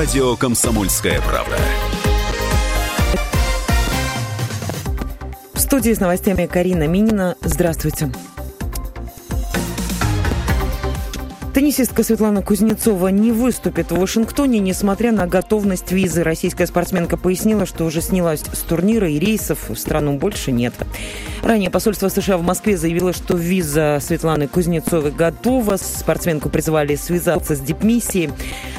Радио «Комсомольская правда». В студии с новостями Карина Минина. Здравствуйте. Теннисистка Светлана Кузнецова не выступит в Вашингтоне, несмотря на готовность визы. Российская спортсменка пояснила, что уже снялась с турнира и рейсов в страну больше нет. Ранее посольство США в Москве заявило, что виза Светланы Кузнецовой готова. Спортсменку призвали связаться с дипмиссией.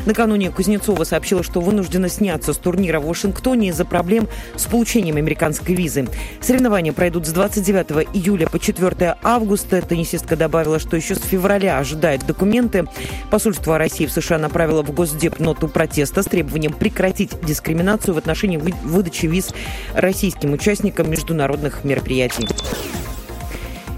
Накануне Кузнецова сообщила, что вынуждена сняться с турнира в Вашингтоне из-за проблем с получением американской визы. Соревнования пройдут с 29 июля по 4 августа. Теннисистка добавила, что еще с февраля ожидает документы документы. Посольство России в США направило в Госдеп ноту протеста с требованием прекратить дискриминацию в отношении выдачи виз российским участникам международных мероприятий.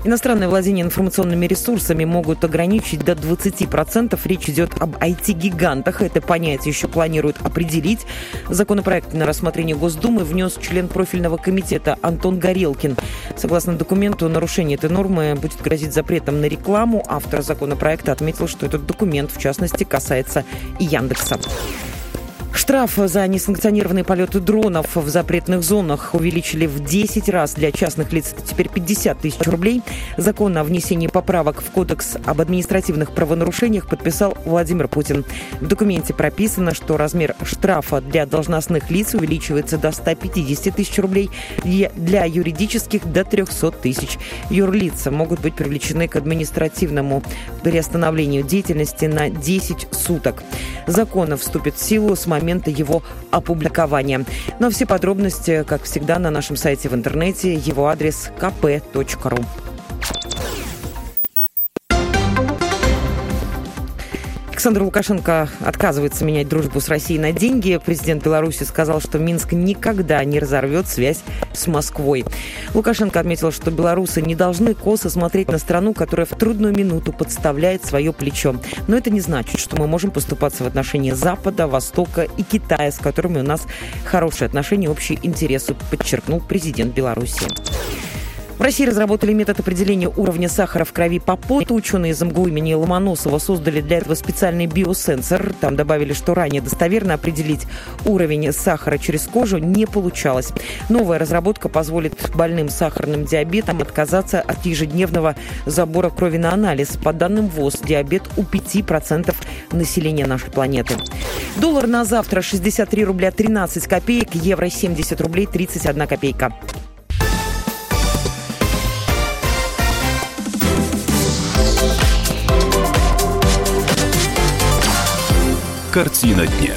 Иностранное владение информационными ресурсами могут ограничить до 20%. Речь идет об IT-гигантах. Это понятие еще планируют определить. Законопроект на рассмотрение Госдумы внес член профильного комитета Антон Горелкин. Согласно документу, нарушение этой нормы будет грозить запретом на рекламу. Автор законопроекта отметил, что этот документ, в частности, касается и Яндекса. Штраф за несанкционированные полеты дронов в запретных зонах увеличили в 10 раз для частных лиц. Это теперь 50 тысяч рублей. Закон о внесении поправок в Кодекс об административных правонарушениях подписал Владимир Путин. В документе прописано, что размер штрафа для должностных лиц увеличивается до 150 тысяч рублей, для юридических до 300 тысяч. Юрлица могут быть привлечены к административному приостановлению деятельности на 10 суток. Закон вступит в силу с момента момента его опубликования. Но все подробности, как всегда, на нашем сайте в интернете. Его адрес kp.ru. Александр Лукашенко отказывается менять дружбу с Россией на деньги. Президент Беларуси сказал, что Минск никогда не разорвет связь с Москвой. Лукашенко отметил, что белорусы не должны косо смотреть на страну, которая в трудную минуту подставляет свое плечо. Но это не значит, что мы можем поступаться в отношении Запада, Востока и Китая, с которыми у нас хорошие отношения общие интересы, подчеркнул президент Беларуси. В России разработали метод определения уровня сахара в крови по поту. Ученые из МГУ имени Ломоносова создали для этого специальный биосенсор. Там добавили, что ранее достоверно определить уровень сахара через кожу не получалось. Новая разработка позволит больным сахарным диабетом отказаться от ежедневного забора крови на анализ. По данным ВОЗ, диабет у 5% населения нашей планеты. Доллар на завтра 63 рубля 13 копеек, евро 70 рублей 31 копейка. Картина дня.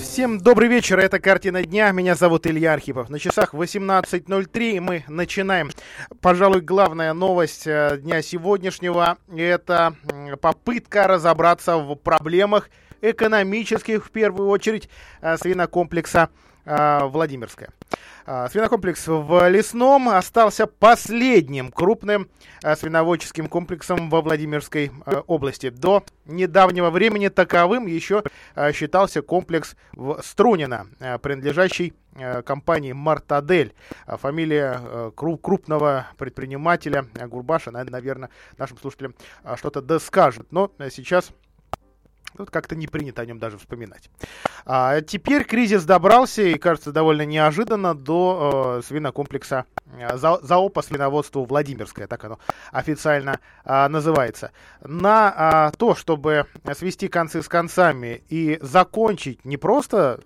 Всем добрый вечер, это «Картина дня», меня зовут Илья Архипов. На часах 18.03 и мы начинаем. Пожалуй, главная новость э, дня сегодняшнего – это попытка разобраться в проблемах экономических, в первую очередь, э, свинокомплекса э, Владимирская. А, свинокомплекс в Лесном остался последним крупным а, свиноводческим комплексом во Владимирской а, области. До недавнего времени таковым еще считался комплекс в Струнино, принадлежащий компании «Мартадель». Фамилия крупного предпринимателя Гурбаша, наверное, нашим слушателям что-то да скажет. Но сейчас Тут как-то не принято о нем даже вспоминать. А теперь кризис добрался и, кажется, довольно неожиданно до э, свинокомплекса э, за, ЗАО свиноводству Владимирское, так оно официально э, называется. На э, то, чтобы свести концы с концами и закончить не просто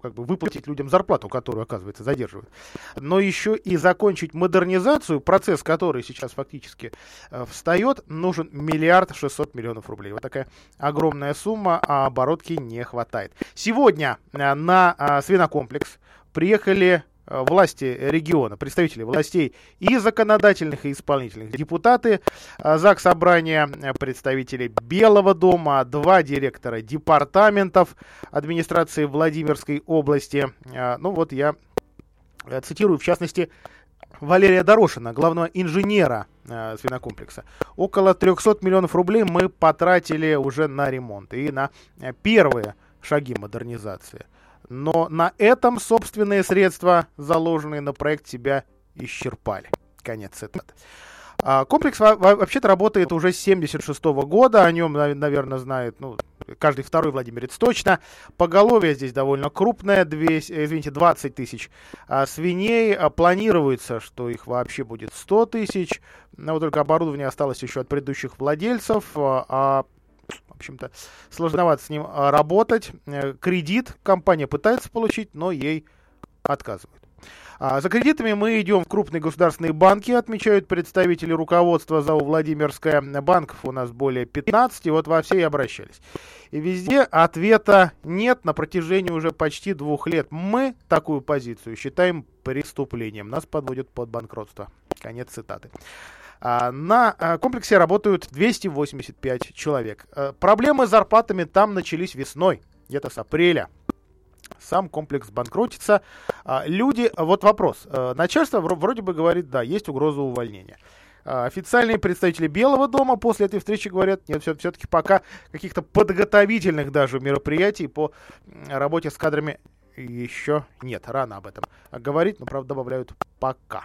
как бы выплатить людям зарплату, которую, оказывается, задерживают, но еще и закончить модернизацию, процесс который сейчас фактически э, встает, нужен миллиард шестьсот миллионов рублей. Вот такая огромная сумма, а оборотки не хватает. Сегодня э, на э, свинокомплекс приехали власти региона, представители властей и законодательных, и исполнительных, депутаты э, ЗАГС Собрания, э, представители Белого дома, два директора департаментов администрации Владимирской области. Ну вот я цитирую, в частности, Валерия Дорошина, главного инженера э, свинокомплекса. Около 300 миллионов рублей мы потратили уже на ремонт и на первые шаги модернизации но на этом собственные средства, заложенные на проект, себя исчерпали. Конец цитаты. А, комплекс вообще-то работает уже с 76 года, о нем, наверное, знает, ну, каждый второй владимирец точно. Поголовье здесь довольно крупное, 200, э, извините, 20 тысяч а свиней. А планируется, что их вообще будет 100 тысяч. Но только оборудование осталось еще от предыдущих владельцев. А в общем-то, сложновато с ним а, работать. Э, кредит компания пытается получить, но ей отказывают. А за кредитами мы идем в крупные государственные банки, отмечают представители руководства ЗАО Владимирская. Банков у нас более 15, и вот во все и обращались. И везде ответа нет на протяжении уже почти двух лет. Мы такую позицию считаем преступлением. Нас подводят под банкротство. Конец цитаты. А, на а, комплексе работают 285 человек. А, проблемы с зарплатами там начались весной, где-то с апреля сам комплекс банкротится. А, люди, вот вопрос. А, начальство вроде бы говорит, да, есть угроза увольнения. Официальные представители Белого дома после этой встречи говорят, нет, все-таки пока каких-то подготовительных даже мероприятий по работе с кадрами еще нет, рано об этом говорить, но, правда, добавляют пока.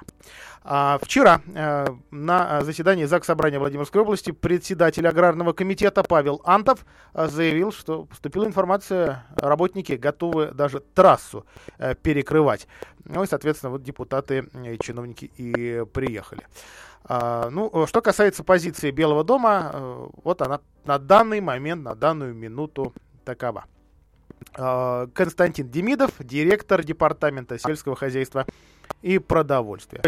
А, вчера э, на заседании ЗАГС Собрания Владимирской области председатель аграрного комитета Павел Антов э, заявил, что поступила информация, работники готовы даже трассу э, перекрывать. Ну и, соответственно, вот депутаты и чиновники и приехали. А, ну, что касается позиции Белого дома, э, вот она на данный момент, на данную минуту такова. А, Константин Демидов, директор департамента сельского хозяйства и продовольствия.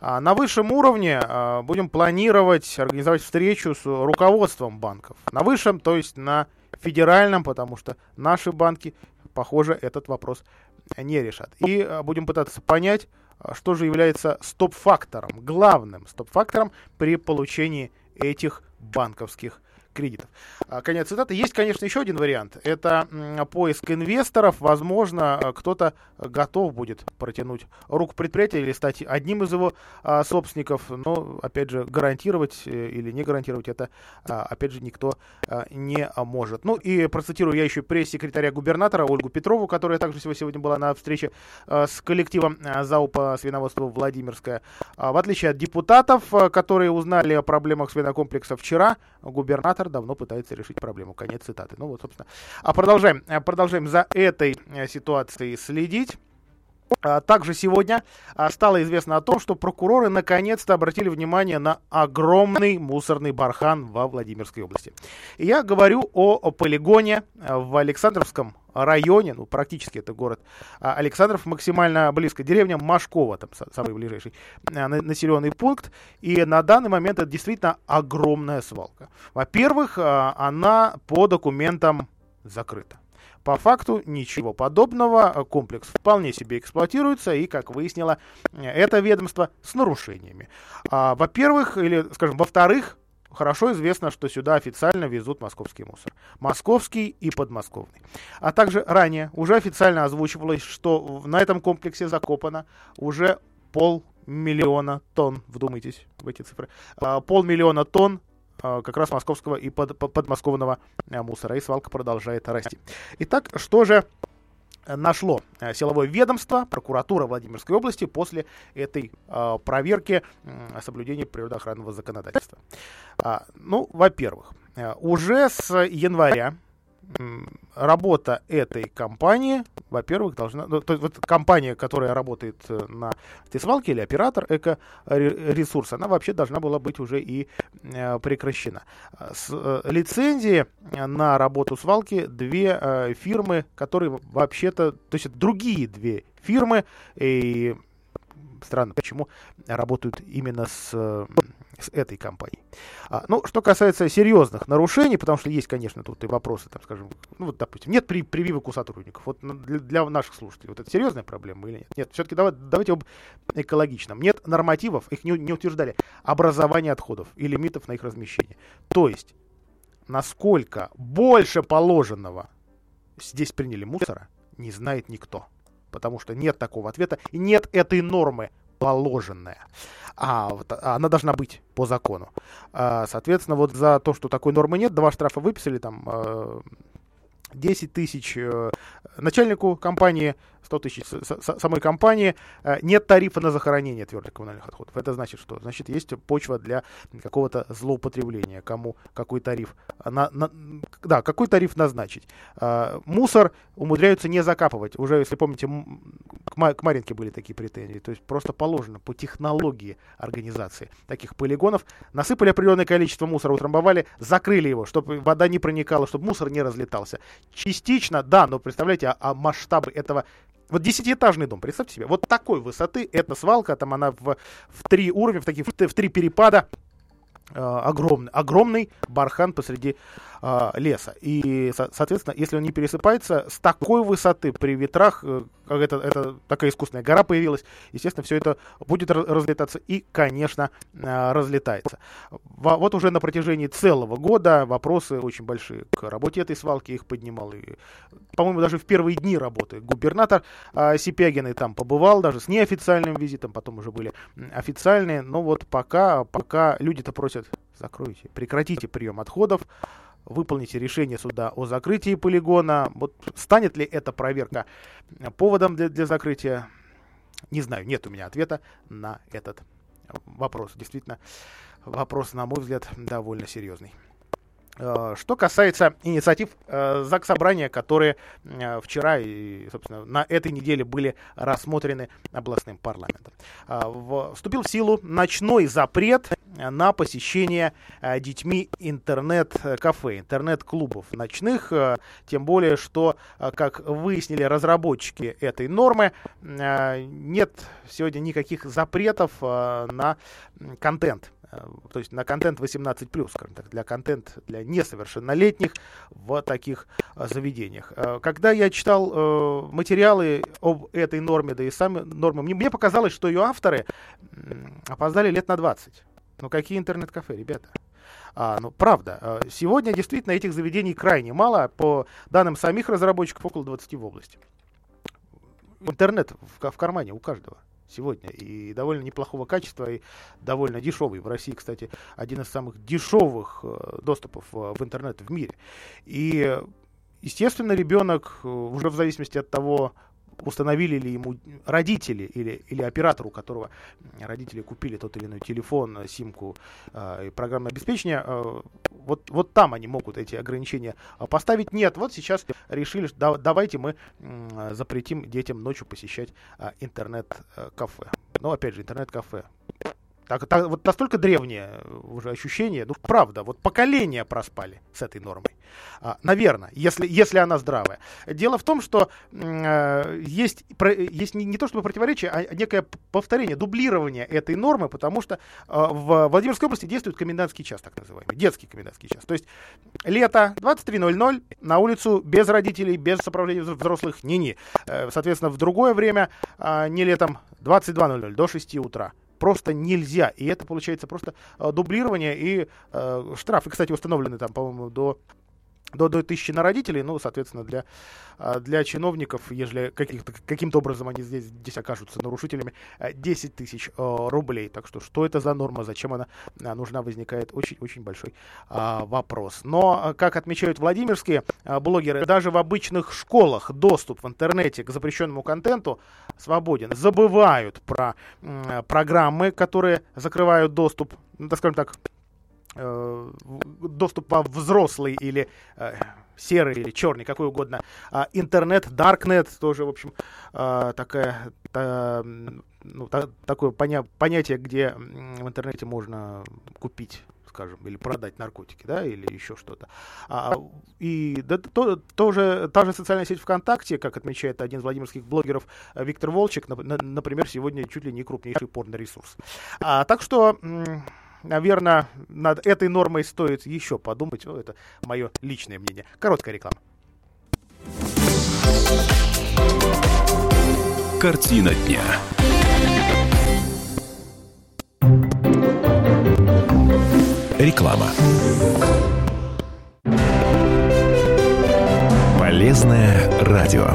А, на высшем уровне а, будем планировать организовать встречу с руководством банков. На высшем, то есть на федеральном, потому что наши банки, похоже, этот вопрос не решат. И будем пытаться понять, что же является стоп-фактором, главным стоп-фактором при получении этих банковских кредитов. А, конец цитаты. Есть, конечно, еще один вариант. Это поиск инвесторов. Возможно, э, кто-то готов будет протянуть руку предприятия или стать одним из его а, собственников. Но, опять же, гарантировать э, или не гарантировать это, а, опять же, никто не может. Ну и процитирую я еще пресс-секретаря губернатора Ольгу Петрову, которая также сегодня была на встрече с коллективом ЗАО по свиноводству Владимирская. В отличие от депутатов, которые узнали о проблемах свинокомплекса вчера, губернатор Губернатор давно пытается решить проблему. Конец цитаты. Ну вот, собственно. А продолжаем, э, продолжаем за этой э, ситуацией следить. А, также сегодня а, стало известно о том, что прокуроры наконец-то обратили внимание на огромный мусорный бархан во Владимирской области. Я говорю о, о полигоне э, в Александровском районе, ну, практически это город а, Александров, максимально близко, деревня Машкова, там самый ближайший а, населенный пункт, и на данный момент это действительно огромная свалка. Во-первых, а, она по документам закрыта. По факту ничего подобного, комплекс вполне себе эксплуатируется, и, как выяснило это ведомство, с нарушениями. Во-первых, или, скажем, во-вторых, хорошо известно, что сюда официально везут московский мусор. Московский и подмосковный. А также ранее уже официально озвучивалось, что на этом комплексе закопано уже полмиллиона тонн, вдумайтесь в эти цифры, а, полмиллиона тонн а, как раз московского и под, подмосковного а, мусора. И свалка продолжает расти. Итак, что же нашло э, силовое ведомство, прокуратура Владимирской области после этой э, проверки э, соблюдения природоохранного законодательства. А, ну, во-первых, э, уже с января работа этой компании, во-первых, должна... Ну, то есть вот компания, которая работает э, на этой свалке или оператор эко-ресурса, она вообще должна была быть уже и э, прекращена. С э, лицензии на работу свалки две э, фирмы, которые вообще-то... То есть другие две фирмы, и странно, почему работают именно с с этой компанией. А, ну, что касается серьезных нарушений, потому что есть, конечно, тут и вопросы, там, скажем, ну, вот, допустим, нет при, прививок у сотрудников. Вот для, для наших слушателей вот это серьезная проблема или нет? Нет, все-таки давай, давайте об экологичном. Нет нормативов, их не, не утверждали, образования отходов и лимитов на их размещение. То есть, насколько больше положенного здесь приняли мусора, не знает никто. Потому что нет такого ответа и нет этой нормы положенная. А, вот, а она должна быть по закону. А, соответственно, вот за то, что такой нормы нет, два штрафа выписали, там, э, 10 тысяч э, начальнику компании, 100 тысяч самой компании, э, нет тарифа на захоронение твердых коммунальных отходов. Это значит что? Значит, есть почва для какого-то злоупотребления. Кому какой тариф? На, на, да, какой тариф назначить? Э, мусор умудряются не закапывать. Уже, если помните, к, к Маринке были такие претензии. То есть просто положено по технологии организации таких полигонов. Насыпали определенное количество мусора, утрамбовали, закрыли его, чтобы вода не проникала, чтобы мусор не разлетался. Частично, да, но представляете, а, а масштабы этого вот десятиэтажный дом, представьте себе, вот такой высоты, эта свалка, там она в, в три уровня, в, такие, в, в три перепада, огромный, огромный бархан посреди э, леса. И, со- соответственно, если он не пересыпается, с такой высоты при ветрах, э, как это, это такая искусственная гора появилась, естественно, все это будет разлетаться и, конечно, э, разлетается. Во- вот уже на протяжении целого года вопросы очень большие к работе этой свалки, их поднимал и, по-моему, даже в первые дни работы губернатор э, Сипягин и там побывал, даже с неофициальным визитом, потом уже были официальные, но вот пока, пока люди-то просят, закройте, прекратите прием отходов, выполните решение суда о закрытии полигона. Вот станет ли эта проверка поводом для, для закрытия? Не знаю, нет у меня ответа на этот вопрос. Действительно, вопрос, на мой взгляд, довольно серьезный. Э, что касается инициатив э, ЗАГС Собрания, которые э, вчера и, собственно, на этой неделе были рассмотрены областным парламентом. Вступил в силу ночной запрет на посещение детьми интернет-кафе, интернет-клубов ночных, тем более, что, как выяснили разработчики этой нормы, нет сегодня никаких запретов на контент то есть на контент 18+, скажем так, для контент для несовершеннолетних в таких э, заведениях. Э, когда я читал материалы об этой норме, да и сами нормы, мне, показалось, что ее авторы опоздали лет на 20. Ну какие интернет-кафе, ребята? А, ну, правда, сегодня действительно этих заведений крайне мало. По данным самих разработчиков, около 20 в области. Интернет в, в кармане у каждого сегодня. И довольно неплохого качества, и довольно дешевый. В России, кстати, один из самых дешевых э, доступов э, в интернет в мире. И, естественно, ребенок э, уже в зависимости от того, установили ли ему родители или, или оператор, у которого родители купили тот или иной телефон, симку э, и программное обеспечение, э, вот, вот там они могут эти ограничения поставить. Нет, вот сейчас решили, да, давайте мы э, запретим детям ночью посещать э, интернет-кафе. Но опять же, интернет-кафе так, так, вот настолько древнее уже ощущение, ну правда, вот поколения проспали с этой нормой. А, наверное, если, если она здравая. Дело в том, что э, есть, про, есть не, не то чтобы противоречие, а некое повторение, дублирование этой нормы, потому что э, в Владимирской области действует комендантский час, так называемый, детский комендантский час. То есть лето 23.00 на улицу без родителей, без сопровождения взрослых, не-не. Э, соответственно, в другое время, э, не летом, 22.00 до 6 утра просто нельзя. И это получается просто э, дублирование и э, штрафы, кстати, установлены там, по-моему, до до, до тысячи на родителей, ну, соответственно, для, а, для чиновников, если каким-то образом они здесь, здесь окажутся нарушителями, 10 э, тысяч рублей. Так что, что это за норма, зачем она нужна, возникает очень-очень большой а, вопрос. Но, как отмечают владимирские а, блогеры, даже в обычных школах доступ в интернете к запрещенному контенту свободен. Забывают про программы, которые закрывают доступ, ну, так скажем так, Э, доступ во взрослый или э, серый или черный, какой угодно, а, интернет, даркнет, тоже, в общем, а, такая, та, ну, та, такое поня понятие, где в интернете можно купить скажем, или продать наркотики, да, или еще что-то. А, и да, то, тоже, та же социальная сеть ВКонтакте, как отмечает один из владимирских блогеров э, Виктор Волчек, на, на, например, сегодня чуть ли не крупнейший порно-ресурс. А, так что наверное, над этой нормой стоит еще подумать. Ну, это мое личное мнение. Короткая реклама. Картина дня. Реклама. Полезное радио.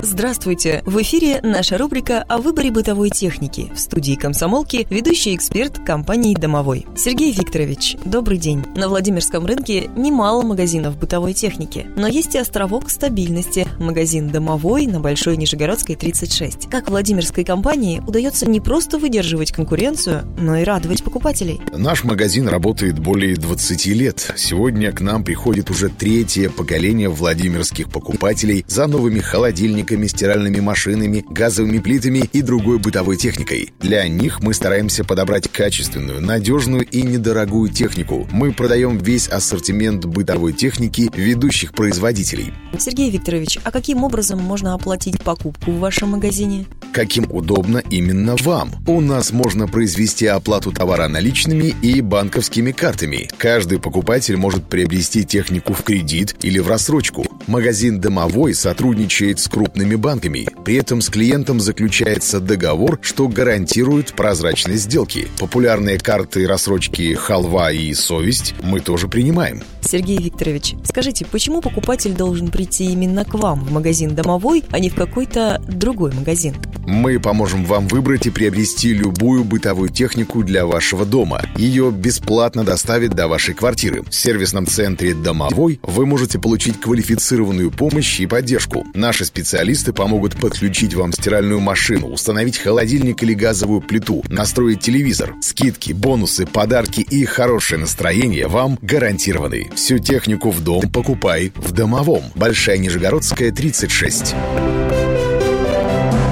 Здравствуйте! В эфире наша рубрика о выборе бытовой техники. В студии комсомолки ведущий эксперт компании «Домовой». Сергей Викторович, добрый день. На Владимирском рынке немало магазинов бытовой техники, но есть и островок стабильности – магазин «Домовой» на Большой Нижегородской 36. Как Владимирской компании удается не просто выдерживать конкуренцию, но и радовать покупателей? Наш магазин работает более 20 лет. Сегодня к нам приходит уже третье поколение владимирских покупателей за новыми холодильниками, холодильниками, стиральными машинами, газовыми плитами и другой бытовой техникой. Для них мы стараемся подобрать качественную, надежную и недорогую технику. Мы продаем весь ассортимент бытовой техники ведущих производителей. Сергей Викторович, а каким образом можно оплатить покупку в вашем магазине? Каким удобно именно вам. У нас можно произвести оплату товара наличными и банковскими картами. Каждый покупатель может приобрести технику в кредит или в рассрочку. Магазин «Домовой» сотрудничает с крупными крупными банками. При этом с клиентом заключается договор, что гарантирует прозрачность сделки. Популярные карты рассрочки «Халва» и «Совесть» мы тоже принимаем. Сергей Викторович, скажите, почему покупатель должен прийти именно к вам в магазин «Домовой», а не в какой-то другой магазин? Мы поможем вам выбрать и приобрести любую бытовую технику для вашего дома. Ее бесплатно доставят до вашей квартиры. В сервисном центре «Домовой» вы можете получить квалифицированную помощь и поддержку. Наши специалисты Специалисты помогут подключить вам стиральную машину, установить холодильник или газовую плиту, настроить телевизор. Скидки, бонусы, подарки и хорошее настроение вам гарантированы. Всю технику в дом покупай в Домовом. Большая Нижегородская, 36.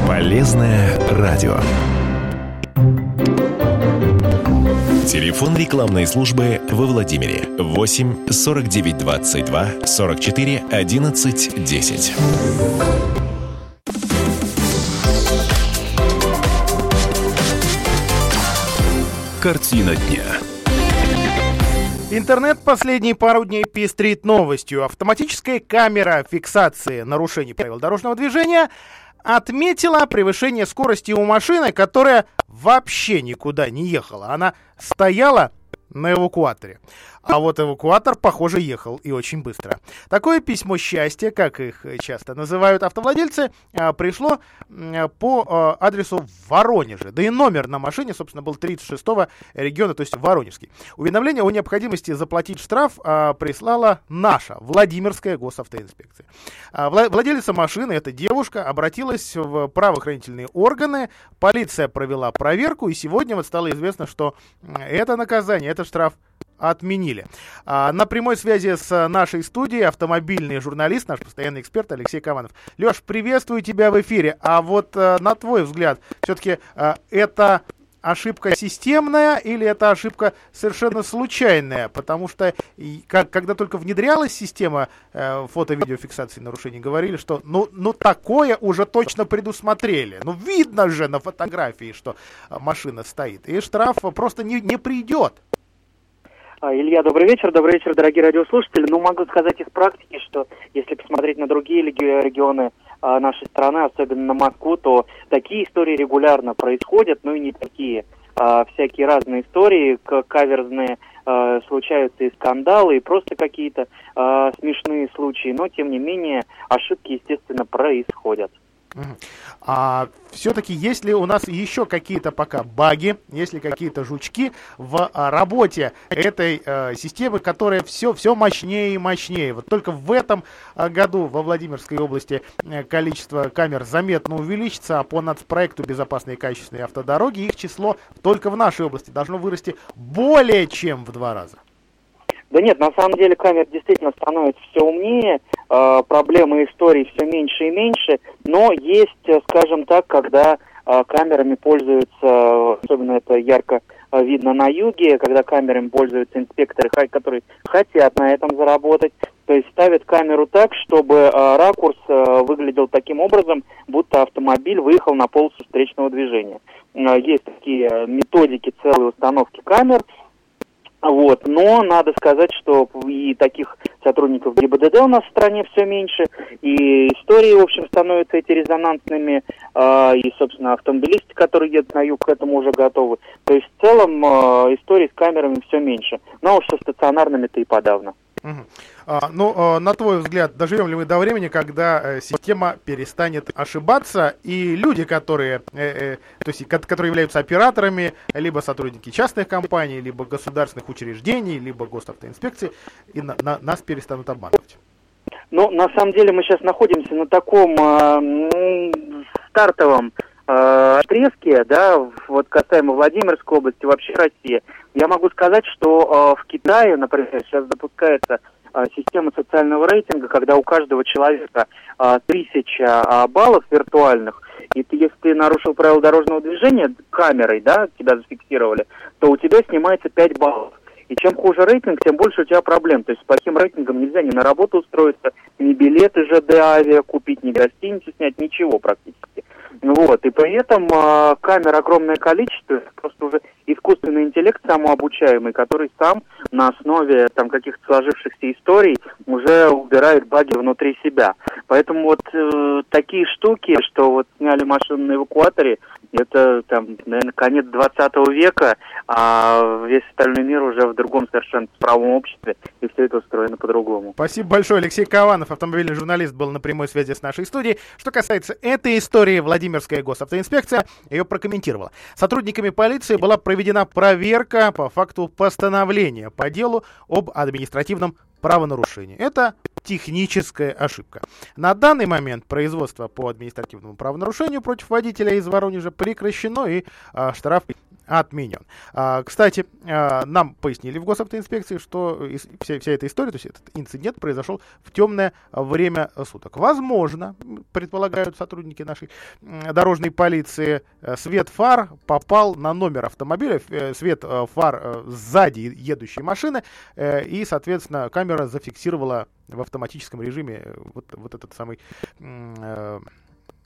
Полезное радио. Телефон рекламной службы во Владимире 8 49 22 44 11 10. Картина дня. Интернет последние пару дней пестрит новостью. Автоматическая камера фиксации нарушений правил дорожного движения отметила превышение скорости у машины, которая вообще никуда не ехала. Она стояла на эвакуаторе. А вот эвакуатор, похоже, ехал и очень быстро. Такое письмо счастья, как их часто называют автовладельцы, а, пришло по а, адресу в Воронеже. Да и номер на машине, собственно, был 36-го региона, то есть Воронежский. Уведомление о необходимости заплатить штраф прислала наша Владимирская госавтоинспекция. Владелица машины, эта девушка, обратилась в правоохранительные органы, полиция провела проверку, и сегодня вот стало известно, что это наказание, это штраф отменили. А, на прямой связи с нашей студией автомобильный журналист, наш постоянный эксперт Алексей Каманов. Леш, приветствую тебя в эфире. А вот а, на твой взгляд, все-таки а, это ошибка системная или это ошибка совершенно случайная? Потому что как, когда только внедрялась система э, фото-видеофиксации нарушений, говорили, что ну, ну такое уже точно предусмотрели. Ну видно же на фотографии, что машина стоит. И штраф просто не, не придет. А, Илья, добрый вечер. Добрый вечер, дорогие радиослушатели. Ну, могу сказать из практики, что если посмотреть на другие регионы а, нашей страны, особенно на Москву, то такие истории регулярно происходят, ну и не такие. А, всякие разные истории, каверзные, случаются и скандалы, и просто какие-то смешные случаи, но тем не менее ошибки, естественно, происходят. А все-таки есть ли у нас еще какие-то пока баги, есть ли какие-то жучки в а, работе этой а, системы, которая все, все мощнее и мощнее. Вот только в этом а, году во Владимирской области э, количество камер заметно увеличится, а по нацпроекту «Безопасные и качественные автодороги» их число только в нашей области должно вырасти более чем в два раза. Да нет, на самом деле камер действительно становится все умнее, э, проблемы истории все меньше и меньше, но есть, э, скажем так, когда э, камерами пользуются, особенно это ярко э, видно на юге, когда камерами пользуются инспекторы, которые хотят на этом заработать, то есть ставят камеру так, чтобы э, ракурс э, выглядел таким образом, будто автомобиль выехал на полосу встречного движения. Э, есть такие методики целые установки камер, вот. Но надо сказать, что и таких сотрудников ГИБДД у нас в стране все меньше, и истории, в общем, становятся эти резонансными, э, и, собственно, автомобилисты, которые едут на юг, к этому уже готовы. То есть, в целом, э, истории с камерами все меньше. Но уж со стационарными-то и подавно. Угу. А, ну, а, на твой взгляд, доживем ли мы до времени, когда э, система перестанет ошибаться, и люди, которые, э, э, то есть, которые являются операторами, либо сотрудники частных компаний, либо государственных учреждений, либо госавтоинспекции, и на, на, нас перестанут обманывать? Ну, на самом деле мы сейчас находимся на таком э, стартовом э, отрезке, да, вот касаемо Владимирской области, вообще России. Я могу сказать, что э, в Китае, например, сейчас запускается э, система социального рейтинга, когда у каждого человека э, тысяча баллов виртуальных, и ты, если ты нарушил правила дорожного движения камерой, да, тебя зафиксировали, то у тебя снимается 5 баллов. И чем хуже рейтинг, тем больше у тебя проблем. То есть с плохим рейтингом нельзя ни на работу устроиться, ни билеты ЖД авиа купить, ни гостиницу снять, ничего практически. Вот, и при этом э, камер огромное количество, просто уже искусственный интеллект самообучаемый, который сам на основе там каких-то сложившихся историй уже убирает баги внутри себя. Поэтому вот э, такие штуки, что вот сняли машину на эвакуаторе, это там, наверное, конец 20 века, а весь остальной мир уже в другом совершенно правом обществе, и все это устроено по-другому. Спасибо большое. Алексей Кованов, автомобильный журналист, был на прямой связи с нашей студией. Что касается этой истории, Владимирская госавтоинспекция ее прокомментировала. Сотрудниками полиции была проведена проверка по факту постановления по делу об административном правонарушении. Это техническая ошибка. На данный момент производство по административному правонарушению против водителя из Воронежа прекращено и а, штраф отменен. А, кстати, а, нам пояснили в госавтоинспекции, что вся, вся эта история, то есть этот инцидент произошел в темное время суток. Возможно, предполагают сотрудники нашей дорожной полиции, э, свет фар попал на номер автомобиля, э, свет э, фар сзади едущей машины, и, соответственно, камера зафиксировала в автоматическом режиме вот, вот этот самый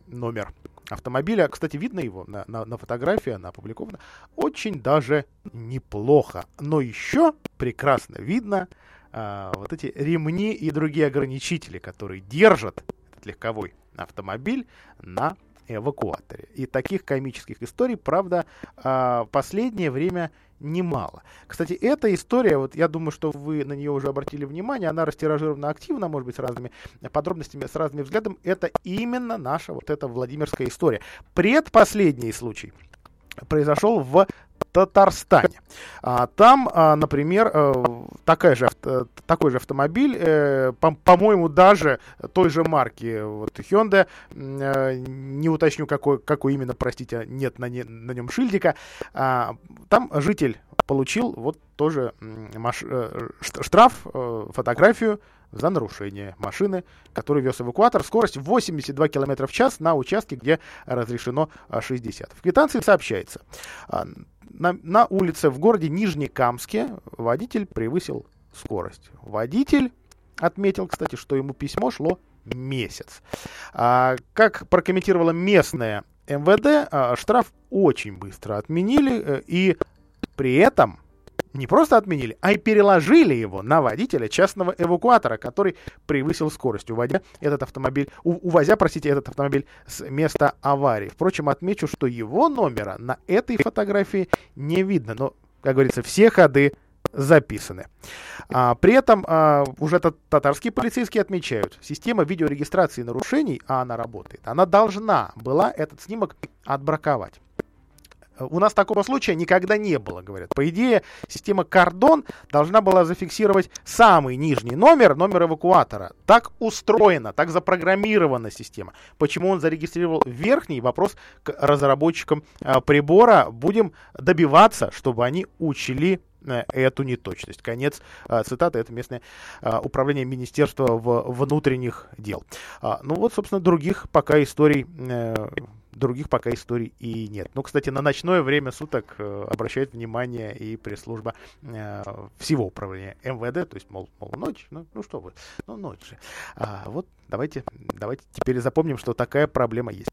номер автомобиля. Кстати, видно его на, на, на фотографии, она опубликована. Очень даже неплохо. Но еще прекрасно видно а, вот эти ремни и другие ограничители, которые держат этот легковой автомобиль на эвакуаторе. И таких комических историй, правда, а, последнее время немало. Кстати, эта история, вот я думаю, что вы на нее уже обратили внимание, она растиражирована активно, может быть, с разными подробностями, с разными взглядами. Это именно наша вот эта Владимирская история. Предпоследний случай произошел в Татарстане. А, там, а, например, э, такая же, такой же автомобиль, э, по-моему, даже той же марки вот, Hyundai, э, не уточню, какой, какой именно, простите, нет на, не, на нем шильдика, а, там житель получил вот тоже штраф, фотографию за нарушение машины, который вез эвакуатор. Скорость 82 км в час на участке, где разрешено 60. В квитанции сообщается, на, на улице в городе Нижнекамске водитель превысил скорость. Водитель отметил, кстати, что ему письмо шло месяц. А, как прокомментировала местная МВД, а, штраф очень быстро отменили, э, и при этом не просто отменили, а и переложили его на водителя частного эвакуатора, который превысил скорость, уводя этот автомобиль, у, увозя, простите, этот автомобиль с места аварии. Впрочем, отмечу, что его номера на этой фотографии не видно, но, как говорится, все ходы записаны. А, при этом а, уже татарские полицейские отмечают, система видеорегистрации нарушений, а она работает, она должна была этот снимок отбраковать. У нас такого случая никогда не было, говорят. По идее, система Кордон должна была зафиксировать самый нижний номер, номер эвакуатора. Так устроена, так запрограммирована система. Почему он зарегистрировал верхний, вопрос к разработчикам а, прибора. Будем добиваться, чтобы они учли э, эту неточность. Конец а, цитаты. Это местное а, управление Министерства внутренних дел. Ну вот, собственно, других пока историй э, других пока историй и нет. Ну, кстати, на ночное время суток э, обращает внимание и пресс-служба э, всего управления МВД, то есть, мол, мол ночь, ну, ну что вы, ну ночь же. А, вот давайте, давайте теперь запомним, что такая проблема есть.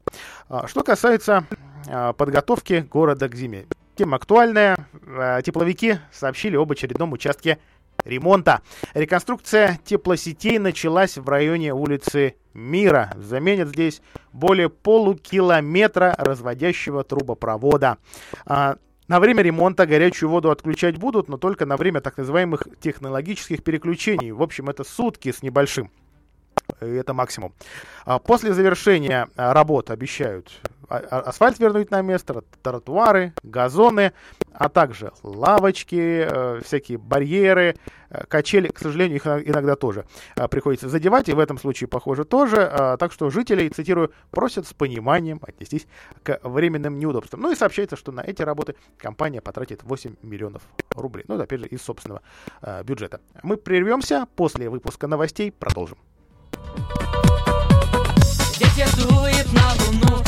А, что касается а, подготовки города к зиме. Тема актуальная. А, тепловики сообщили об очередном участке ремонта. Реконструкция теплосетей началась в районе улицы Мира. Заменят здесь более полукилометра разводящего трубопровода. А, На время ремонта горячую воду отключать будут, но только на время так называемых технологических переключений. В общем, это сутки с небольшим. Это максимум. А после завершения а, работ обещают асфальт вернуть на место, тротуары, газоны, а также лавочки, э, всякие барьеры, э, качели, к сожалению, их иногда тоже приходится задевать, и в этом случае, похоже, тоже. Так что жителей, цитирую, просят с пониманием отнестись к временным неудобствам. Ну и сообщается, что на эти работы компания потратит 8 миллионов рублей. Ну, опять же, из собственного бюджета. Мы прервемся, после выпуска новостей продолжим. Ветер дует на луну,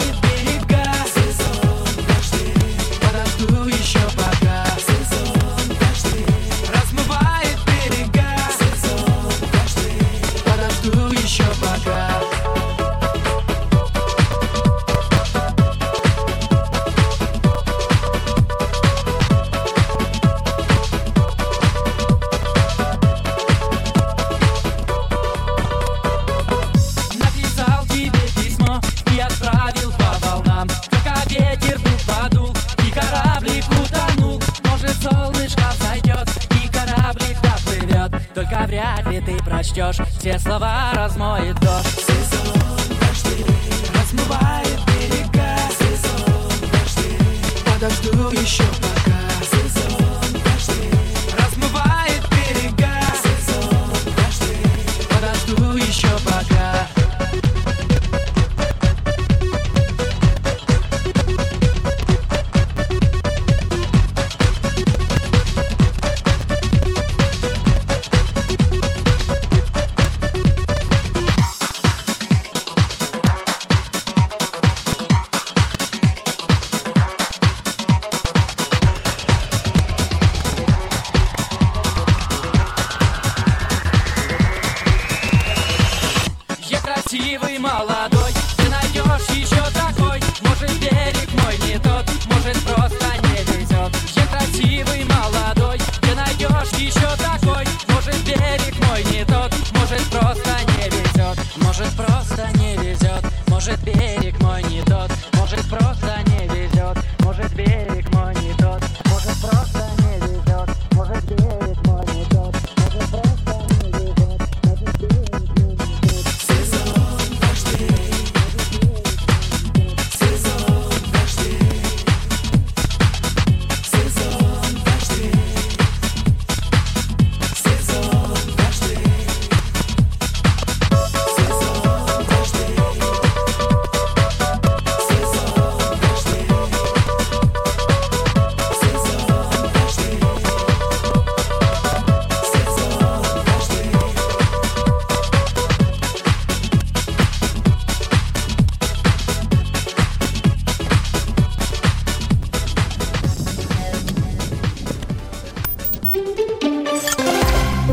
солнышко взойдет и кораблик доплывет Только вряд ли ты прочтешь, все слова размоет дождь. Сезон дождей размывает берега. Сезон дождей подожду еще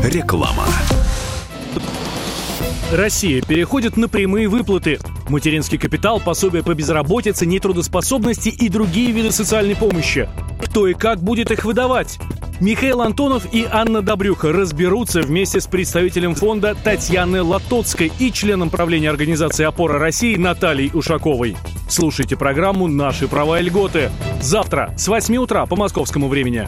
Реклама. Россия переходит на прямые выплаты. Материнский капитал, пособие по безработице, нетрудоспособности и другие виды социальной помощи. Кто и как будет их выдавать? Михаил Антонов и Анна Добрюха разберутся вместе с представителем фонда Татьяной Латоцкой и членом правления организации «Опора России» Натальей Ушаковой. Слушайте программу «Наши права и льготы». Завтра с 8 утра по московскому времени.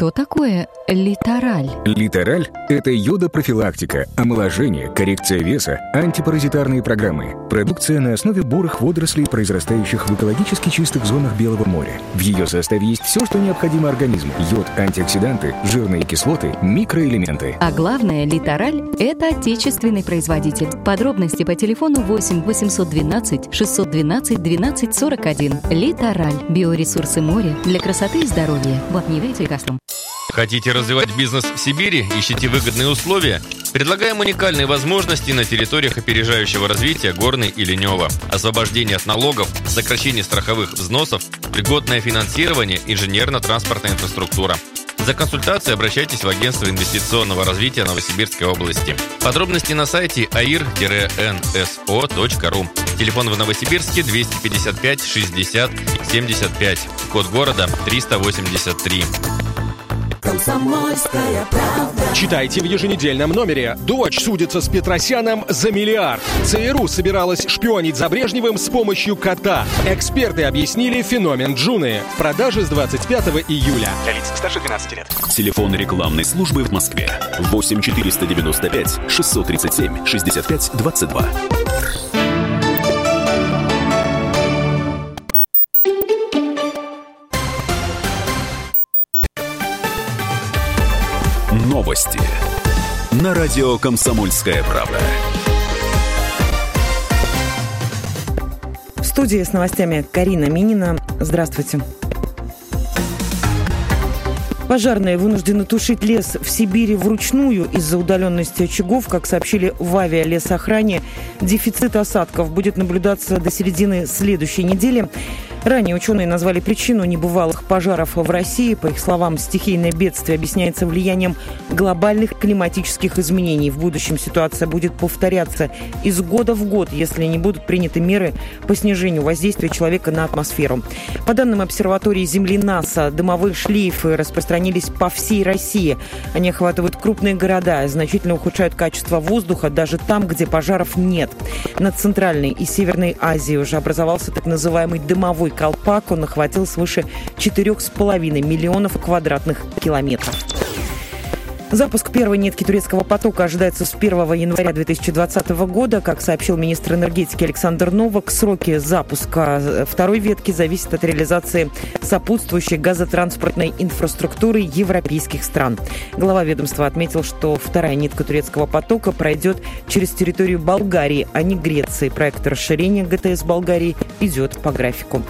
Что такое литераль? Литераль – это йода-профилактика, омоложение, коррекция веса, антипаразитарные программы. Продукция на основе бурых водорослей, произрастающих в экологически чистых зонах Белого моря. В ее составе есть все, что необходимо организму. Йод, антиоксиданты, жирные кислоты, микроэлементы. А главное, литераль – это отечественный производитель. Подробности по телефону 8 812 612 12 41. Литераль. Биоресурсы моря для красоты и здоровья. Вот не верите, Газпром. Хотите развивать бизнес в Сибири? Ищите выгодные условия? Предлагаем уникальные возможности на территориях опережающего развития Горной и Ленева. Освобождение от налогов, сокращение страховых взносов, льготное финансирование, инженерно-транспортная инфраструктура. За консультацией обращайтесь в Агентство инвестиционного развития Новосибирской области. Подробности на сайте air-nso.ru. Телефон в Новосибирске 255 60 75. Код города 383. Комсомольская правда. Читайте в еженедельном номере. Дочь судится с Петросяном за миллиард. ЦРУ собиралась шпионить за Брежневым с помощью кота. Эксперты объяснили феномен Джуны. В продаже с 25 июля. Для лиц старше 12 лет. Телефон рекламной службы в Москве. 8 495 637 65 22. Радио «Комсомольская правда». В студии с новостями Карина Минина. Здравствуйте. Пожарные вынуждены тушить лес в Сибири вручную из-за удаленности очагов. Как сообщили в авиалесохране, дефицит осадков будет наблюдаться до середины следующей недели. Ранее ученые назвали причину небывалых пожаров в России. По их словам, стихийное бедствие объясняется влиянием глобальных климатических изменений. В будущем ситуация будет повторяться из года в год, если не будут приняты меры по снижению воздействия человека на атмосферу. По данным обсерватории Земли НАСА, дымовые шлейфы распространились по всей России. Они охватывают крупные города, значительно ухудшают качество воздуха даже там, где пожаров нет. Над Центральной и Северной Азией уже образовался так называемый дымовой Большой колпак он охватил свыше 4,5 миллионов квадратных километров. Запуск первой нитки турецкого потока ожидается с 1 января 2020 года. Как сообщил министр энергетики Александр Новак, сроки запуска второй ветки зависят от реализации сопутствующей газотранспортной инфраструктуры европейских стран. Глава ведомства отметил, что вторая нитка турецкого потока пройдет через территорию Болгарии, а не Греции. Проект расширения ГТС Болгарии идет по графику.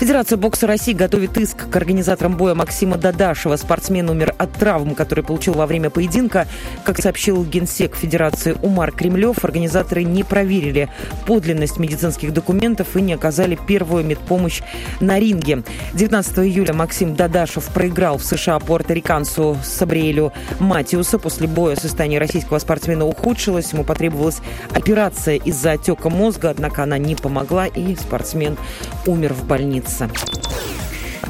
Федерация бокса России готовит иск к организаторам боя Максима Дадашева. Спортсмен умер от травм, которые получил во время поединка. Как сообщил генсек Федерации Умар Кремлев, организаторы не проверили подлинность медицинских документов и не оказали первую медпомощь на ринге. 19 июля Максим Дадашев проиграл в США пуэрториканцу Сабриэлю Матиуса. После боя состояние российского спортсмена ухудшилось. Ему потребовалась операция из-за отека мозга, однако она не помогла, и спортсмен умер в больнице месяца.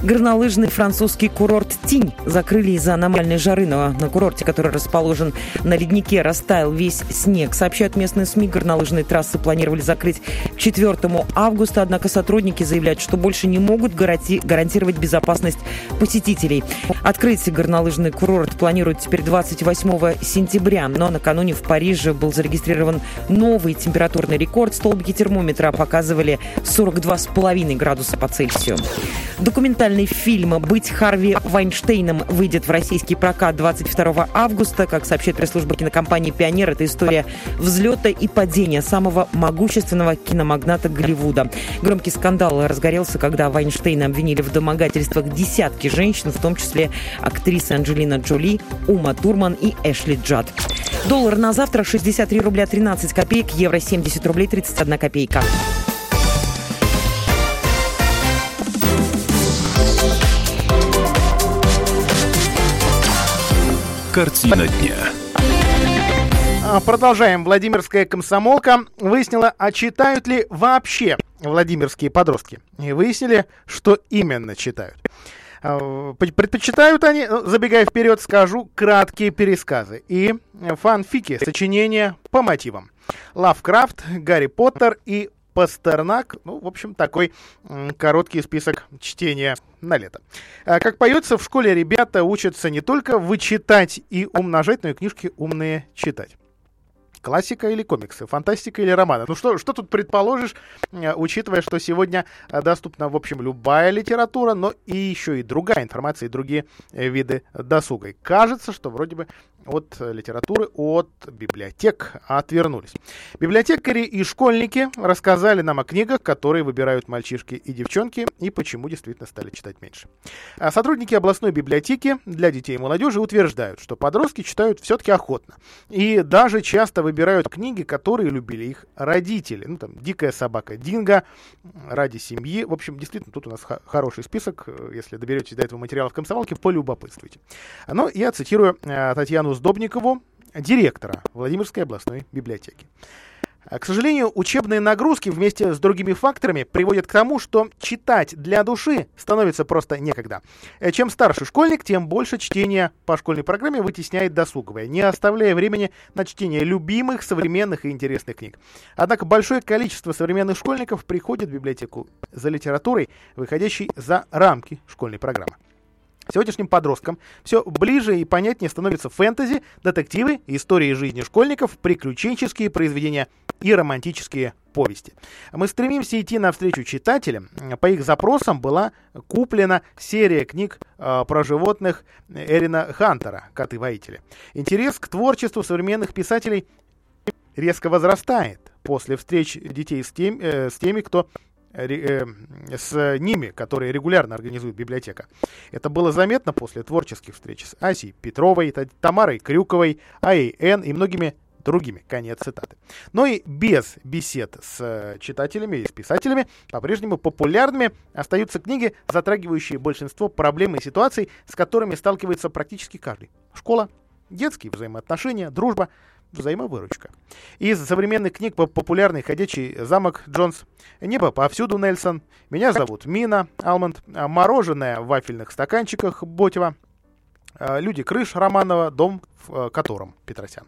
Горнолыжный французский курорт Тинь закрыли из-за аномальной жары. Но на курорте, который расположен на леднике, растаял весь снег. Сообщают местные СМИ, горнолыжные трассы планировали закрыть к 4 августа, однако сотрудники заявляют, что больше не могут гаранти- гарантировать безопасность посетителей. Открыть горнолыжный курорт планируют теперь 28 сентября, но накануне в Париже был зарегистрирован новый температурный рекорд. Столбики термометра показывали 42,5 градуса по Цельсию. Документальный документальный фильм «Быть Харви Вайнштейном» выйдет в российский прокат 22 августа. Как сообщает пресс-служба кинокомпании «Пионер», это история взлета и падения самого могущественного киномагната Голливуда. Громкий скандал разгорелся, когда Вайнштейна обвинили в домогательствах десятки женщин, в том числе актрисы Анджелина Джоли, Ума Турман и Эшли Джад. Доллар на завтра 63 рубля 13 копеек, евро 70 рублей 31 копейка. Картина дня. А, продолжаем. Владимирская комсомолка выяснила, а читают ли вообще владимирские подростки. И выяснили, что именно читают. А, предпочитают они, ну, забегая вперед, скажу, краткие пересказы и фанфики, сочинения по мотивам. Лавкрафт, Гарри Поттер и Пастернак. Ну, в общем, такой короткий список чтения на лето. А, как поется, в школе ребята учатся не только вычитать и умножать, но и книжки умные читать. Классика или комиксы, фантастика или романы. Ну что, что тут предположишь, э, учитывая, что сегодня э, доступна, в общем, любая литература, но и еще и другая информация, и другие э, виды досуга. И кажется, что вроде бы от литературы, от библиотек отвернулись. Библиотекари и школьники рассказали нам о книгах, которые выбирают мальчишки и девчонки, и почему действительно стали читать меньше. А сотрудники областной библиотеки для детей и молодежи утверждают, что подростки читают все-таки охотно. И даже часто выбирают книги, которые любили их родители. Ну, там, «Дикая собака Динго», «Ради семьи». В общем, действительно, тут у нас хороший список. Если доберетесь до этого материала в комсомолке, полюбопытствуйте. Но я цитирую э, Татьяну Сдобникову, директора Владимирской областной библиотеки. А, К сожалению, учебные нагрузки вместе с другими факторами приводят к тому, что читать для души становится просто некогда. Э, Чем старше школьник, тем больше чтения по школьной программе вытесняет досуговое, не оставляя времени на чтение любимых, современных и интересных книг. Однако большое количество современных школьников приходит в библиотеку за литературой, выходящей за рамки школьной программы. Сегодняшним подросткам все ближе и понятнее становятся фэнтези, детективы, истории жизни школьников, приключенческие произведения и романтические повести. Мы стремимся идти навстречу читателям. По их запросам была куплена серия книг э, про животных Эрина Хантера «Коты-воители». Интерес к творчеству современных писателей резко возрастает после встреч детей с, тем, э, с теми, кто с ними, которые регулярно организует библиотека. Это было заметно после творческих встреч с Асей Петровой, Та- Тамарой Крюковой, Аей Н и многими другими. Конец цитаты. Но и без бесед с э, читателями и с писателями по-прежнему популярными остаются книги, затрагивающие большинство проблем и ситуаций, с которыми сталкивается практически каждый. Школа, детские взаимоотношения, дружба, взаимовыручка. Из современных книг по- популярный «Ходячий замок» Джонс, «Небо повсюду» Нельсон, «Меня зовут Мина» Алмонд, а, «Мороженое в вафельных стаканчиках» Ботева, а, «Люди крыш» Романова, «Дом в э, котором» Петросян.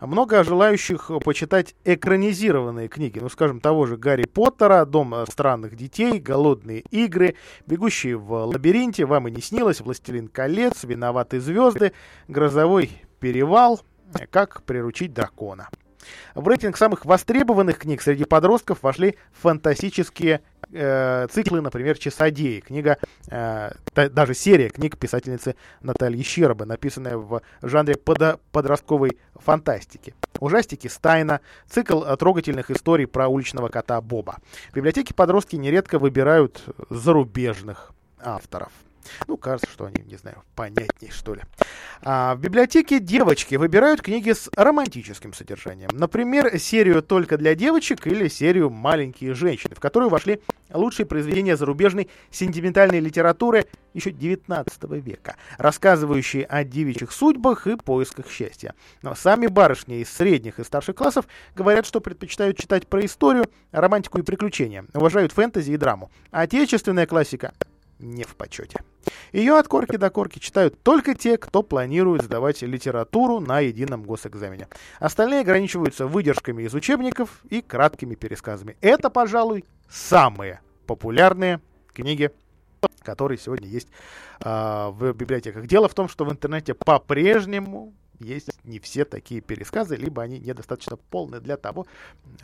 Много желающих почитать экранизированные книги, ну, скажем, того же Гарри Поттера, «Дом странных детей», «Голодные игры», «Бегущие в лабиринте», «Вам и не снилось», «Властелин колец», «Виноваты звезды», «Грозовой перевал», «Как приручить дракона». В рейтинг самых востребованных книг среди подростков вошли фантастические э, циклы, например, «Часодеи». Книга, э, та- даже серия книг писательницы Натальи Щербы, написанная в жанре подо- подростковой фантастики. Ужастики Стайна, цикл трогательных историй про уличного кота Боба. В библиотеке подростки нередко выбирают зарубежных авторов. Ну, кажется, что они, не знаю, понятнее, что ли. А, в библиотеке девочки выбирают книги с романтическим содержанием. Например, серию «Только для девочек» или серию «Маленькие женщины», в которую вошли лучшие произведения зарубежной сентиментальной литературы еще 19 века, рассказывающие о девичьих судьбах и поисках счастья. Но сами барышни из средних и старших классов говорят, что предпочитают читать про историю, романтику и приключения, уважают фэнтези и драму. Отечественная классика не в почете. Ее от корки до корки читают только те, кто планирует сдавать литературу на едином госэкзамене. Остальные ограничиваются выдержками из учебников и краткими пересказами. Это, пожалуй, самые популярные книги, которые сегодня есть а, в библиотеках. Дело в том, что в интернете по-прежнему есть не все такие пересказы, либо они недостаточно полны для того,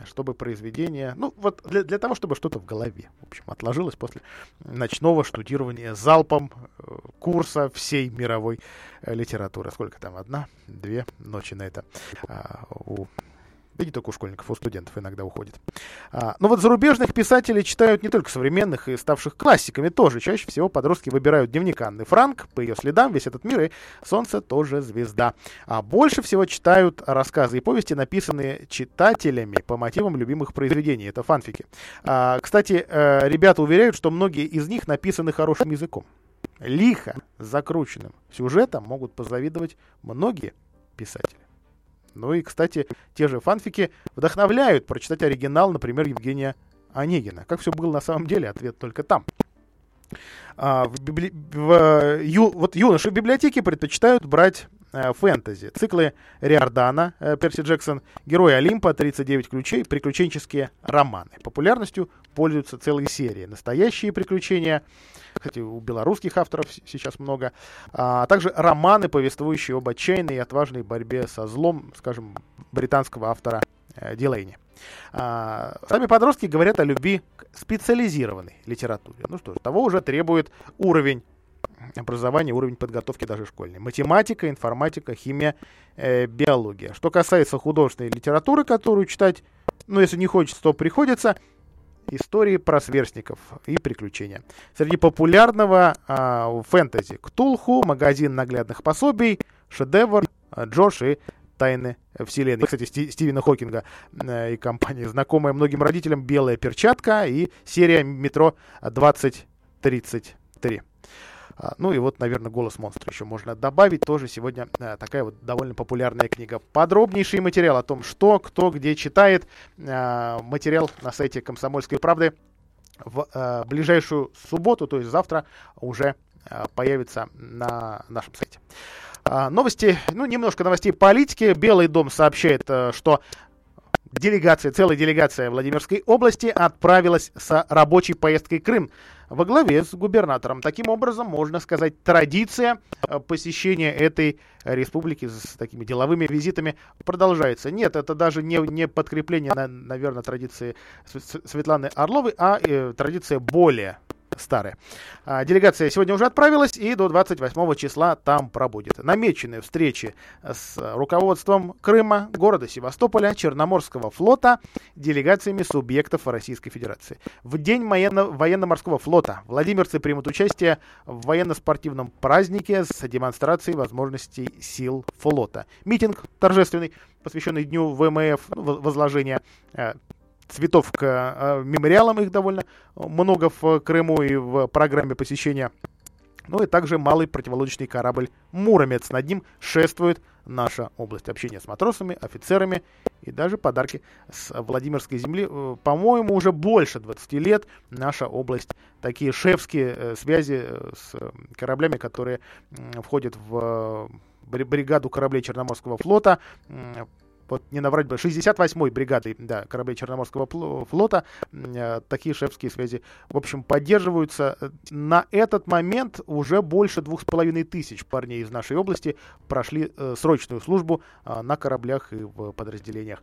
чтобы произведение, ну вот для, для того, чтобы что-то в голове, в общем, отложилось после ночного штудирования залпом э, курса всей мировой э, литературы. Сколько там? Одна, две ночи на это а, у да не только у школьников, у студентов иногда уходит. А, но вот зарубежных писателей читают не только современных и ставших классиками тоже. Чаще всего подростки выбирают дневник Анны Франк, по ее следам весь этот мир и солнце тоже звезда. А больше всего читают рассказы и повести, написанные читателями по мотивам любимых произведений. Это фанфики. А, кстати, э, ребята уверяют, что многие из них написаны хорошим языком. Лихо закрученным сюжетом могут позавидовать многие писатели. Ну и, кстати, те же фанфики вдохновляют прочитать оригинал, например, Евгения Онегина. Как все было на самом деле, ответ только там. А, в библи... в, ю... Вот юноши в библиотеке предпочитают брать э, фэнтези. Циклы Риордана, э, Перси Джексон, Герои Олимпа, 39 ключей, приключенческие романы. Популярностью пользуются целые серии. Настоящие приключения, кстати, у белорусских авторов сейчас много, а также романы, повествующие об отчаянной и отважной борьбе со злом, скажем, британского автора э, Дилейни. А, Сами подростки говорят о любви к специализированной литературе. Ну что ж, того уже требует уровень образования, уровень подготовки даже школьной. Математика, информатика, химия, э, биология. Что касается художественной литературы, которую читать, ну если не хочется, то приходится, истории про сверстников и приключения. Среди популярного а, фэнтези Ктулху, магазин наглядных пособий, шедевр, а, Джош и Тайны Вселенной. Кстати, Сти- Стивена Хокинга э, и компания, знакомая многим родителям «Белая перчатка» и серия «Метро 2033». А, ну и вот, наверное, «Голос монстра» еще можно добавить. Тоже сегодня а, такая вот довольно популярная книга. Подробнейший материал о том, что, кто, где читает. А, материал на сайте «Комсомольской правды» в ближайшую субботу, то есть завтра уже появится на нашем сайте. Новости, ну, немножко новостей политики. Белый дом сообщает, что делегация, целая делегация Владимирской области отправилась с рабочей поездкой в Крым во главе с губернатором. Таким образом, можно сказать, традиция э, посещения этой республики с такими деловыми визитами продолжается. Нет, это даже не, не подкрепление, наверное, традиции Светланы Орловой, а э, традиция более старые. А, делегация сегодня уже отправилась и до 28 числа там пробудет. Намечены встречи с руководством Крыма, города Севастополя, Черноморского флота, делегациями субъектов Российской Федерации. В день военно- военно-морского флота владимирцы примут участие в военно-спортивном празднике с демонстрацией возможностей сил флота. Митинг торжественный, посвященный Дню ВМФ, возложения э, цветов к э, мемориалам, их довольно много в Крыму и в программе посещения. Ну и также малый противолодочный корабль «Муромец». Над ним шествует наша область общения с матросами, офицерами и даже подарки с Владимирской земли. Э, по-моему, уже больше 20 лет наша область такие шефские э, связи с кораблями, которые входят в бригаду кораблей Черноморского флота, вот не наврать бы, 68-й бригадой да, кораблей Черноморского флота э, такие шефские связи, в общем, поддерживаются. На этот момент уже больше двух с половиной тысяч парней из нашей области прошли э, срочную службу э, на кораблях и в подразделениях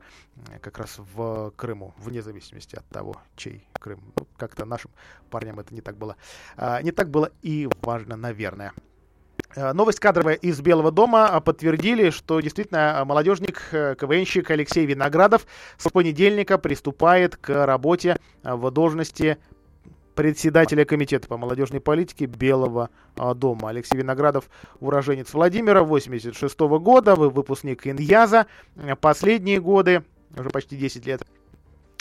э, как раз в Крыму, вне зависимости от того, чей Крым. Ну, как-то нашим парням это не так было. Э, не так было и важно, наверное. Э, новость кадровая из Белого дома а, подтвердили, что действительно а, молодежник, э, КВНщик Алексей Виноградов с понедельника приступает к работе в должности председателя комитета по молодежной политике Белого дома. Алексей Виноградов, уроженец Владимира, 86 -го года, выпускник Иньяза. Последние годы, уже почти 10 лет,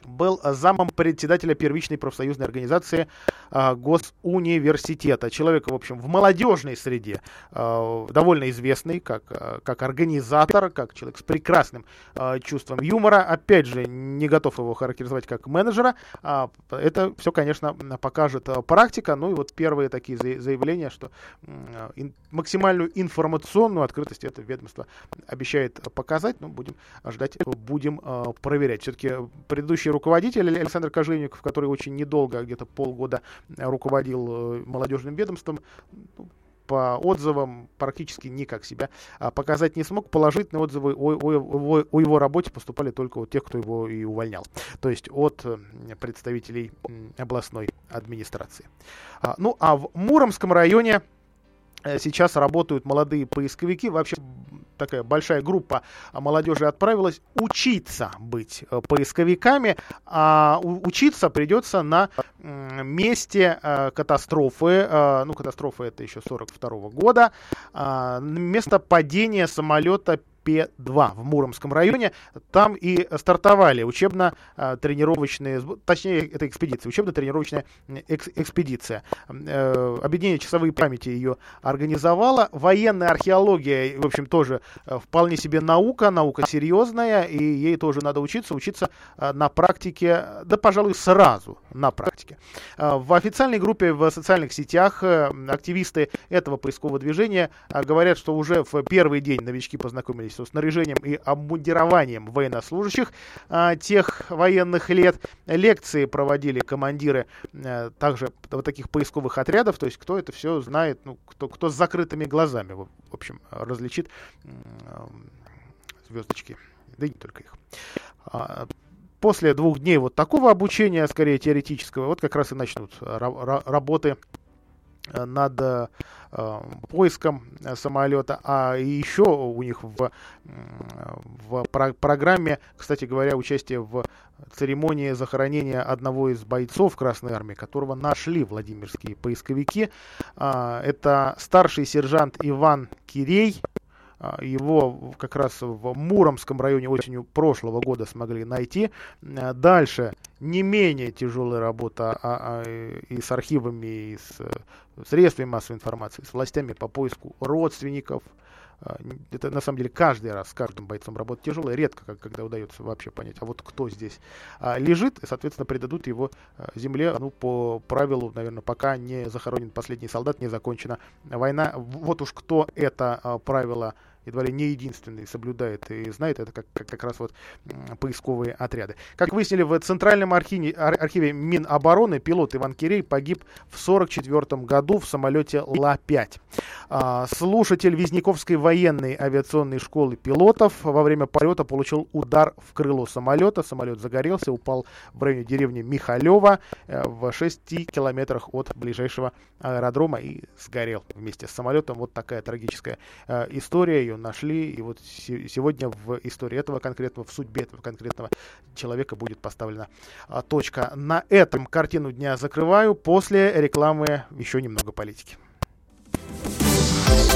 был замом председателя первичной профсоюзной организации а, Госуниверситета. Человек, в общем, в молодежной среде а, довольно известный как, а, как организатор, как человек с прекрасным а, чувством юмора. Опять же, не готов его характеризовать как менеджера. А, это все, конечно, покажет а, практика. Ну и вот первые такие заявления, что а, ин, максимальную информационную открытость это ведомство обещает показать. Ну, будем ждать, будем а, проверять. Все-таки предыдущий предыдущий руководитель Александр Кожевников, который очень недолго, где-то полгода руководил э, молодежным ведомством, ну, по отзывам практически никак себя а, показать не смог. Положительные отзывы о, о, о, его работе поступали только от тех, кто его и увольнял. То есть от э, представителей областной администрации. А, ну а в Муромском районе Э, сейчас работают молодые поисковики. Вообще такая большая группа молодежи отправилась учиться быть э, поисковиками. А учиться придется на месте э, катастрофы. Ну, катастрофа это еще 42 -го года. А, место падения самолета П-2 в Муромском районе. Там и стартовали учебно-тренировочные, точнее, это экспедиция, учебно-тренировочная экс экспедиция. Э, объединение часовые памяти ее организовало. Военная археология, в общем, тоже э, вполне себе наука, наука серьезная, и ей тоже надо учиться, учиться э, на практике, да, пожалуй, сразу на практике. В официальной группе в социальных сетях активисты этого поискового движения говорят, что уже в первый день новички познакомились со снаряжением и обмундированием военнослужащих а, тех военных лет. Лекции проводили командиры а, также вот таких поисковых отрядов, то есть кто это все знает, ну, кто, кто с закрытыми глазами, в общем, различит звездочки, да и не только их. А, после двух дней вот такого обучения, скорее теоретического, вот как раз и начнут работы Э, над э, поиском самолета, а еще у них в, в про программе, кстати говоря, участие в церемонии захоронения одного из бойцов Красной Армии, которого нашли Владимирские поисковики. А, это старший сержант Иван Кирей, его как раз в Муромском районе осенью прошлого года смогли найти. А, дальше не менее тяжелая работа а, а, и с архивами, и с э, средствами массовой информации, с властями по поиску родственников, а, это на самом деле каждый раз с каждым бойцом работа тяжелая, редко когда удается вообще понять, а вот кто здесь а, лежит, и, соответственно, предадут его а, земле, ну, по правилу, наверное, пока не захоронен последний солдат, не закончена война. Вот уж кто это правило едва ли не единственный соблюдает и знает, это как, как, как раз вот поисковые отряды. Как выяснили, в Центральном архиве, архиве Минобороны пилот Иван Кирей погиб в 1944 году в самолете Ла-5. А, слушатель Визняковской военной авиационной школы пилотов во время полета получил удар в крыло самолета. Самолет загорелся, упал в районе деревни Михалева э, в 6 километрах от ближайшего аэродрома и сгорел вместе с самолетом. Вот такая трагическая э, история. Ее нашли. И вот сегодня в истории этого конкретного, в судьбе этого конкретного человека будет поставлена а, точка. На этом картину дня закрываю. После рекламы еще немного политики.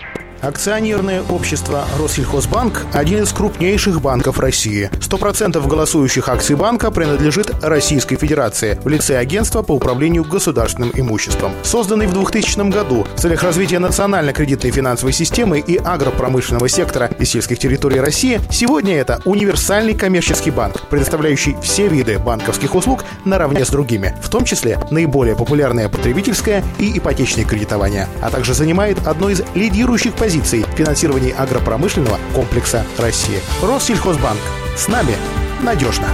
Thank you. Акционерное общество «Россельхозбанк» – один из крупнейших банков России. 100% голосующих акций банка принадлежит Российской Федерации в лице агентства по управлению государственным имуществом. Созданный в 2000 году в целях развития национально-кредитной финансовой системы и агропромышленного сектора и сельских территорий России, сегодня это универсальный коммерческий банк, предоставляющий все виды банковских услуг наравне с другими, в том числе наиболее популярное потребительское и ипотечное кредитование, а также занимает одно из лидирующих позиций позиций в финансировании агропромышленного комплекса России. Россельхозбанк. С нами надежно.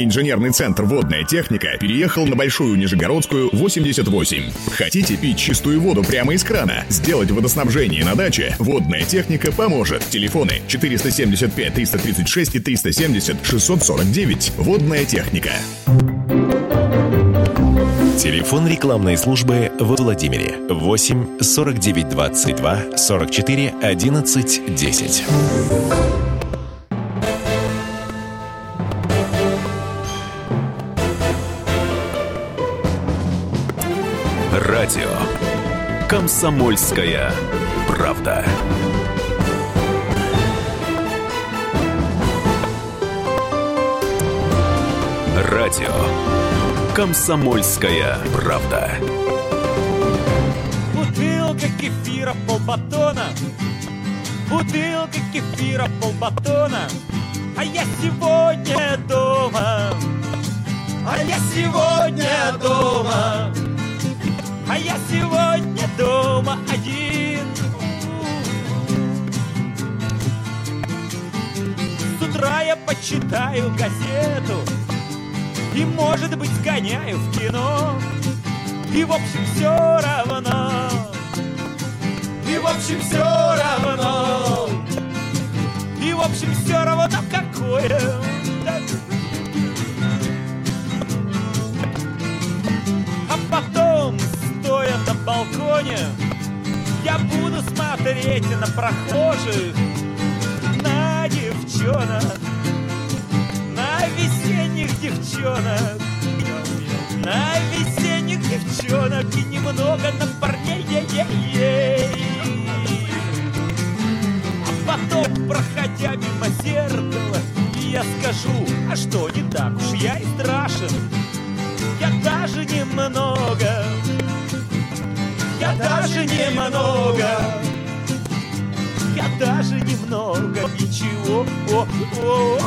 Инженерный центр «Водная техника» переехал на Большую Нижегородскую, 88. Хотите пить чистую воду прямо из крана? Сделать водоснабжение на даче? «Водная техника» поможет. Телефоны 475 336 и 370 649. «Водная техника». Телефон рекламной службы в Владимире 8 49 22 44 11 10. Радио Комсомольская правда. Радио «Комсомольская правда». Бутылка кефира полбатона, бутылка кефира полбатона, а я сегодня дома, а я сегодня дома, а я сегодня дома один. С утра я почитаю газету, и, может быть, сгоняю в кино. И, в общем, все равно. И, в общем, все равно. И, в общем, все равно какое А потом, стоя на балконе Я буду смотреть на прохожих На девчонок весенних девчонок. На весенних девчонок И немного на парней ей-ей-ей А потом, проходя мимо зеркала Я скажу, а что не так уж я и страшен? Я даже немного. Я даже немного. Я даже немного. Ничего. О, о, о,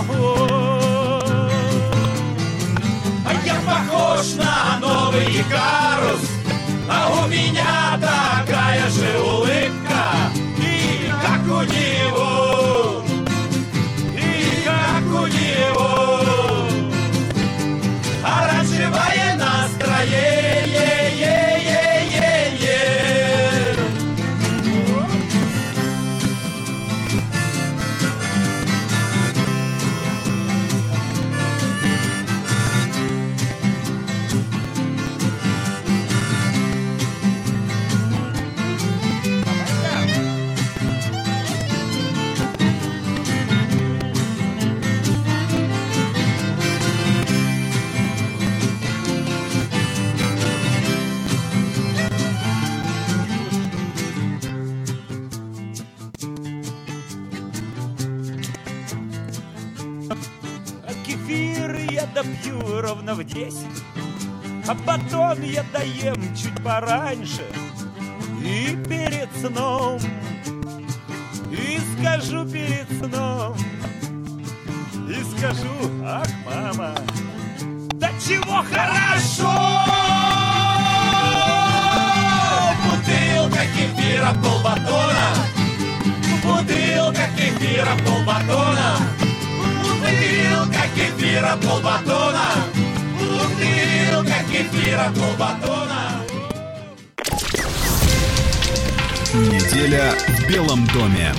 пораньше. И перед сном, и скажу перед сном, И скажу, ах, мама, да чего хорошо! Бутылка кефира полбатона, Бутылка кефира полбатона, Бутылка кефира полбатона, Бутылка кефира полбатона. Неделя в Белом доме.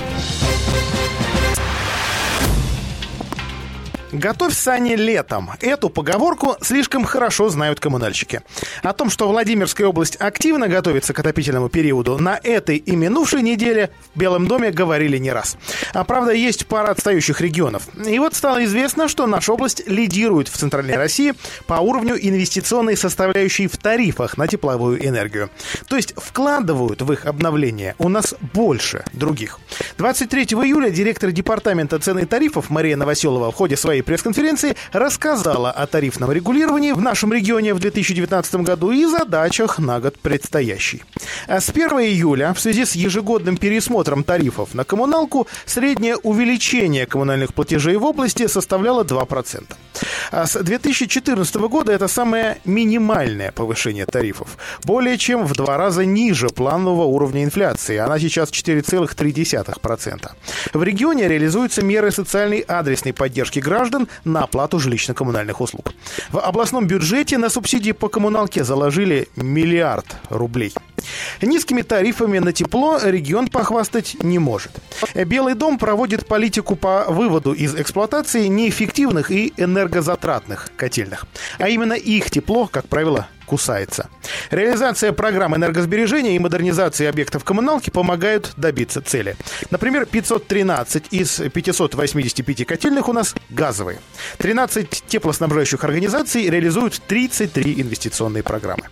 Готовь сани летом. Эту поговорку слишком хорошо знают коммунальщики. О том, что Владимирская область активно готовится к отопительному периоду, на этой и минувшей неделе в Белом доме говорили не раз. А правда, есть пара отстающих регионов. И вот стало известно, что наша область лидирует в Центральной России по уровню инвестиционной составляющей в тарифах на тепловую энергию. То есть вкладывают в их обновление у нас больше других. 23 июля директор департамента цен и тарифов Мария Новоселова в ходе своей пресс-конференции рассказала о тарифном регулировании в нашем регионе в 2019 году и задачах на год предстоящий. А с 1 июля в связи с ежегодным пересмотром тарифов на коммуналку среднее увеличение коммунальных платежей в области составляло 2%. А с 2014 года это самое минимальное повышение тарифов. Более чем в два раза ниже планового уровня инфляции. Она сейчас 4,3%. В регионе реализуются меры социальной адресной поддержки граждан на оплату жилищно-коммунальных услуг. В областном бюджете на субсидии по коммуналке заложили миллиард рублей. Низкими тарифами на тепло регион похвастать не может. Белый дом проводит политику по выводу из эксплуатации неэффективных и энергозатратных котельных. А именно их тепло, как правило, кусается. Реализация программ энергосбережения и модернизации объектов коммуналки помогают добиться цели. Например, 513 из 585 котельных у нас газовые. 13 теплоснабжающих организаций реализуют 33 инвестиционные программы.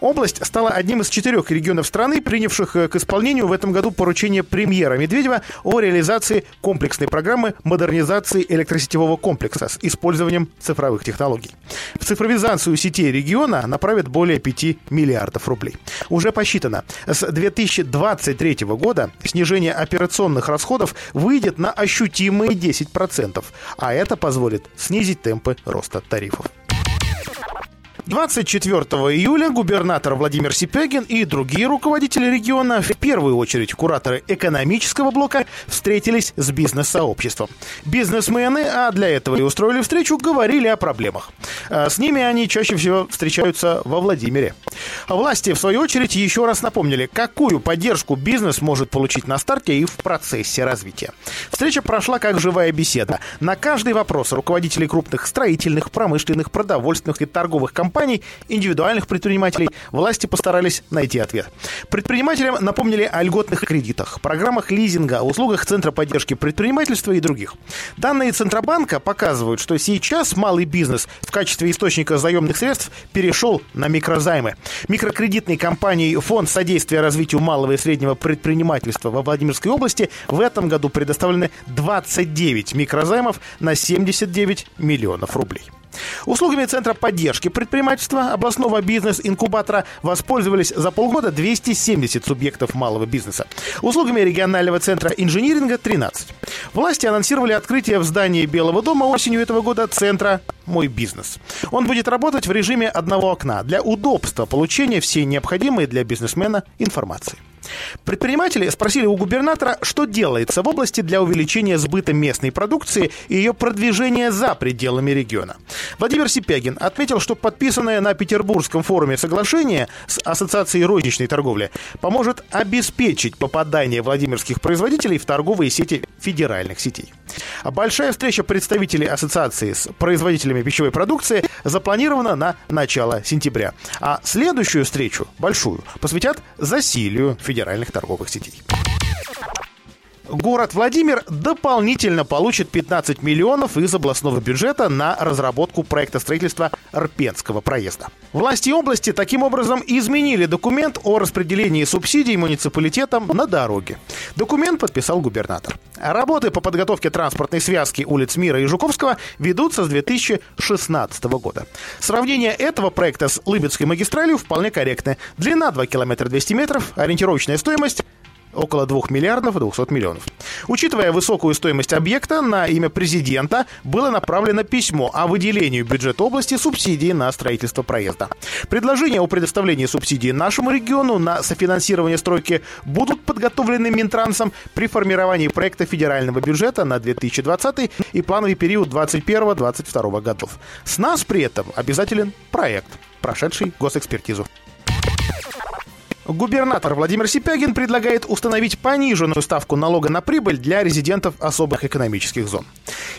Область стала одним из четырех регионов страны, принявших э, к исполнению в этом году поручение премьера Медведева о реализации комплексной программы модернизации электросетевого комплекса с использованием цифровых технологий. В цифровизацию сетей региона направят более 5 миллиардов рублей. Уже посчитано, с 2023 года снижение операционных расходов выйдет на ощутимые 10%, а это позволит снизить темпы роста тарифов. 24 июля губернатор Владимир Сипягин и другие руководители региона, в первую очередь кураторы экономического блока, встретились с бизнес-сообществом. Бизнесмены, а для этого и устроили встречу, говорили о проблемах. А С ними они чаще всего встречаются во Владимире. А Власти, в свою очередь, еще раз напомнили, какую поддержку бизнес может получить на старте и в процессе развития. Встреча прошла как живая беседа. На каждый вопрос руководителей крупных строительных, промышленных, продовольственных и торговых компаний, индивидуальных предпринимателей, власти постарались найти ответ. Предпринимателям напомнили о льготных кредитах, программах лизинга, услугах Центра поддержки предпринимательства и других. Данные Центробанка показывают, что сейчас малый бизнес в качестве источника заемных средств перешел на микрозаймы. Микрокредитной компанией Фонд содействия развитию малого и среднего предпринимательства во Владимирской области в этом году предоставлены 29 микрозаймов на 79 миллионов рублей. Услугами Центра поддержки предпринимательства областного бизнес-инкубатора воспользовались за полгода 270 субъектов малого бизнеса. Услугами регионального центра инжиниринга 13. Власти анонсировали открытие в здании Белого дома осенью этого года центра «Мой бизнес». Он будет работать в режиме одного окна для удобства получения всей необходимой для бизнесмена информации. Предприниматели спросили у губернатора, что делается в области для увеличения сбыта местной продукции и ее продвижения за пределами региона. Владимир Сипягин отметил, что подписанное на Петербургском форуме соглашение с Ассоциацией розничной торговли поможет обеспечить попадание владимирских производителей в торговые сети федеральных сетей. Большая встреча представителей ассоциации с производителями пищевой продукции запланирована на начало сентября. А следующую встречу, большую, посвятят засилию федеральных торговых сетей. Город Владимир дополнительно получит 15 миллионов из областного бюджета на разработку проекта строительства Рпенского проезда. Власти области таким образом изменили документ о распределении субсидий муниципалитетам на дороги. Документ подписал губернатор. Работы по подготовке транспортной связки улиц Мира и Жуковского ведутся с 2016 года. Сравнение этого проекта с Лыбецкой магистралью вполне корректно. Длина 2 километра 200 метров, ориентировочная стоимость около 2 миллиардов 200 миллионов. Учитывая высокую стоимость объекта, на имя президента было направлено письмо о выделении бюджета области субсидии на строительство проезда. Предложения о предоставлении субсидии нашему региону на софинансирование стройки будут подготовлены Минтрансом при формировании проекта федерального бюджета на 2020 и плановый период 2021-2022 годов. С нас при этом обязателен проект, прошедший госэкспертизу. Губернатор Владимир Сипягин предлагает установить пониженную ставку налога на прибыль для резидентов особых экономических зон.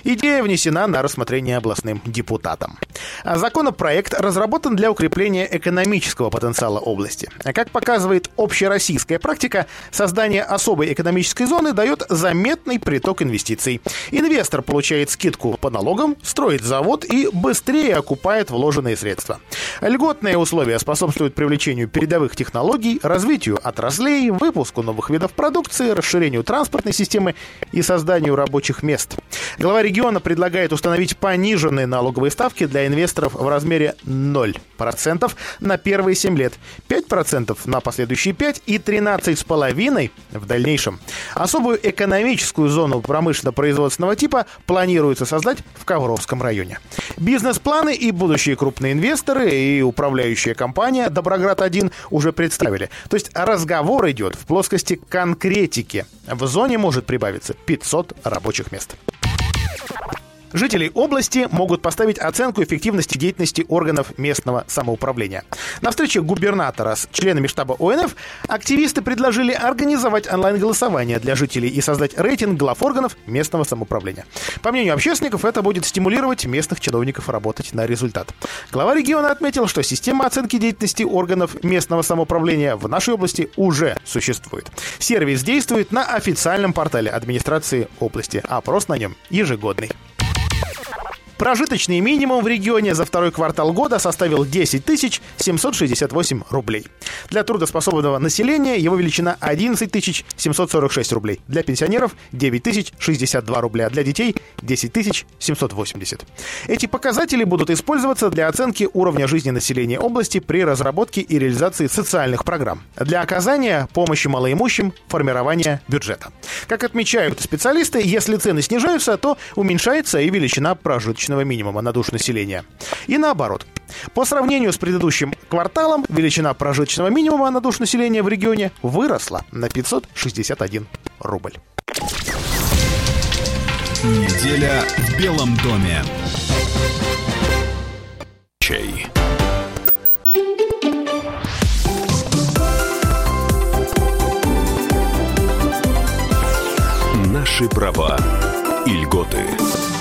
Идея внесена на рассмотрение областным депутатам. Законопроект разработан для укрепления экономического потенциала области. Как показывает общероссийская практика, создание особой экономической зоны дает заметный приток инвестиций. Инвестор получает скидку по налогам, строит завод и быстрее окупает вложенные средства. Льготные условия способствуют привлечению передовых технологий, развитию отраслей, выпуску новых видов продукции, расширению транспортной системы и созданию рабочих мест. Глава региона предлагает установить пониженные налоговые ставки для инвесторов в размере 0% на первые 7 лет, 5% на последующие 5 и 13,5% в дальнейшем. Особую экономическую зону промышленно-производственного типа планируется создать в Ковровском районе. Бизнес-планы и будущие крупные инвесторы и управляющая компания «Доброград-1» уже представили. То есть разговор идет в плоскости конкретики. В зоне может прибавиться 500 рабочих мест. Жители области могут поставить оценку эффективности деятельности органов местного самоуправления. На встрече губернатора с членами штаба ОНФ активисты предложили организовать онлайн-голосование для жителей и создать рейтинг глав органов местного самоуправления. По мнению общественников, это будет стимулировать местных чиновников работать на результат. Глава региона отметил, что система оценки деятельности органов местного самоуправления в нашей области уже существует. Сервис действует на официальном портале администрации области. Опрос на нем ежегодный. Прожиточный минимум в регионе за второй квартал года составил 10 768 рублей. Для трудоспособного населения его величина 11 746 рублей. Для пенсионеров 9 062 рубля. Для детей 10 780. Эти показатели будут использоваться для оценки уровня жизни населения области при разработке и реализации социальных программ. Для оказания помощи малоимущим, формирования бюджета. Как отмечают специалисты, если цены снижаются, то уменьшается и величина прожиточного прожиточного минимума на душу населения. И наоборот. По сравнению с предыдущим кварталом, величина прожиточного минимума на душу населения в регионе выросла на 561 рубль. Неделя в Белом доме. Чей. Наши права и льготы.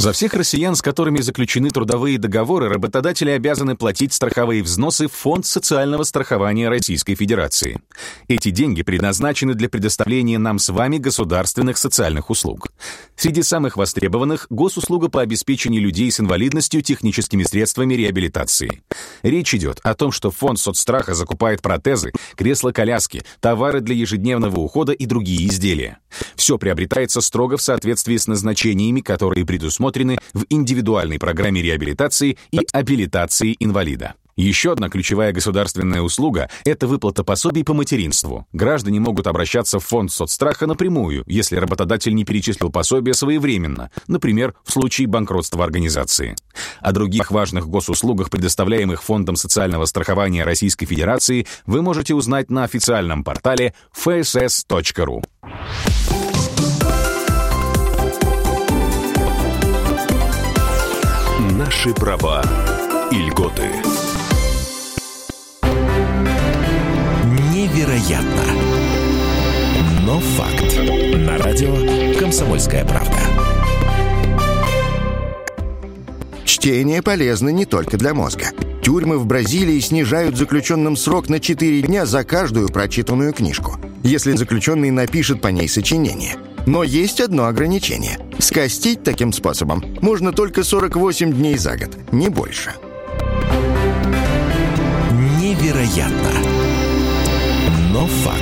За всех россиян, с которыми заключены трудовые договоры, работодатели обязаны платить страховые взносы в Фонд социального страхования Российской Федерации. Эти деньги предназначены для предоставления нам с вами государственных социальных услуг. Среди самых востребованных – госуслуга по обеспечению людей с инвалидностью техническими средствами реабилитации. Речь идет о том, что Фонд соцстраха закупает протезы, кресла-коляски, товары для ежедневного ухода и другие изделия. Все приобретается строго в соответствии с назначениями, которые предусмотрены в индивидуальной программе реабилитации и абилитации инвалида. Еще одна ключевая государственная услуга – это выплата пособий по материнству. Граждане могут обращаться в фонд соцстраха напрямую, если работодатель не перечислил пособие своевременно, например, в случае банкротства организации. О других важных госуслугах, предоставляемых Фондом социального страхования Российской Федерации, вы можете узнать на официальном портале fss.ru. Наши права и льготы. Невероятно. Но факт. На радио «Комсомольская правда». Чтение полезно не только для мозга. Тюрьмы в Бразилии снижают заключенным срок на 4 дня за каждую прочитанную книжку, если заключенный напишет по ней сочинение. Но есть одно ограничение. Скостить таким способом можно только 48 дней за год, не больше. Невероятно. Но факт.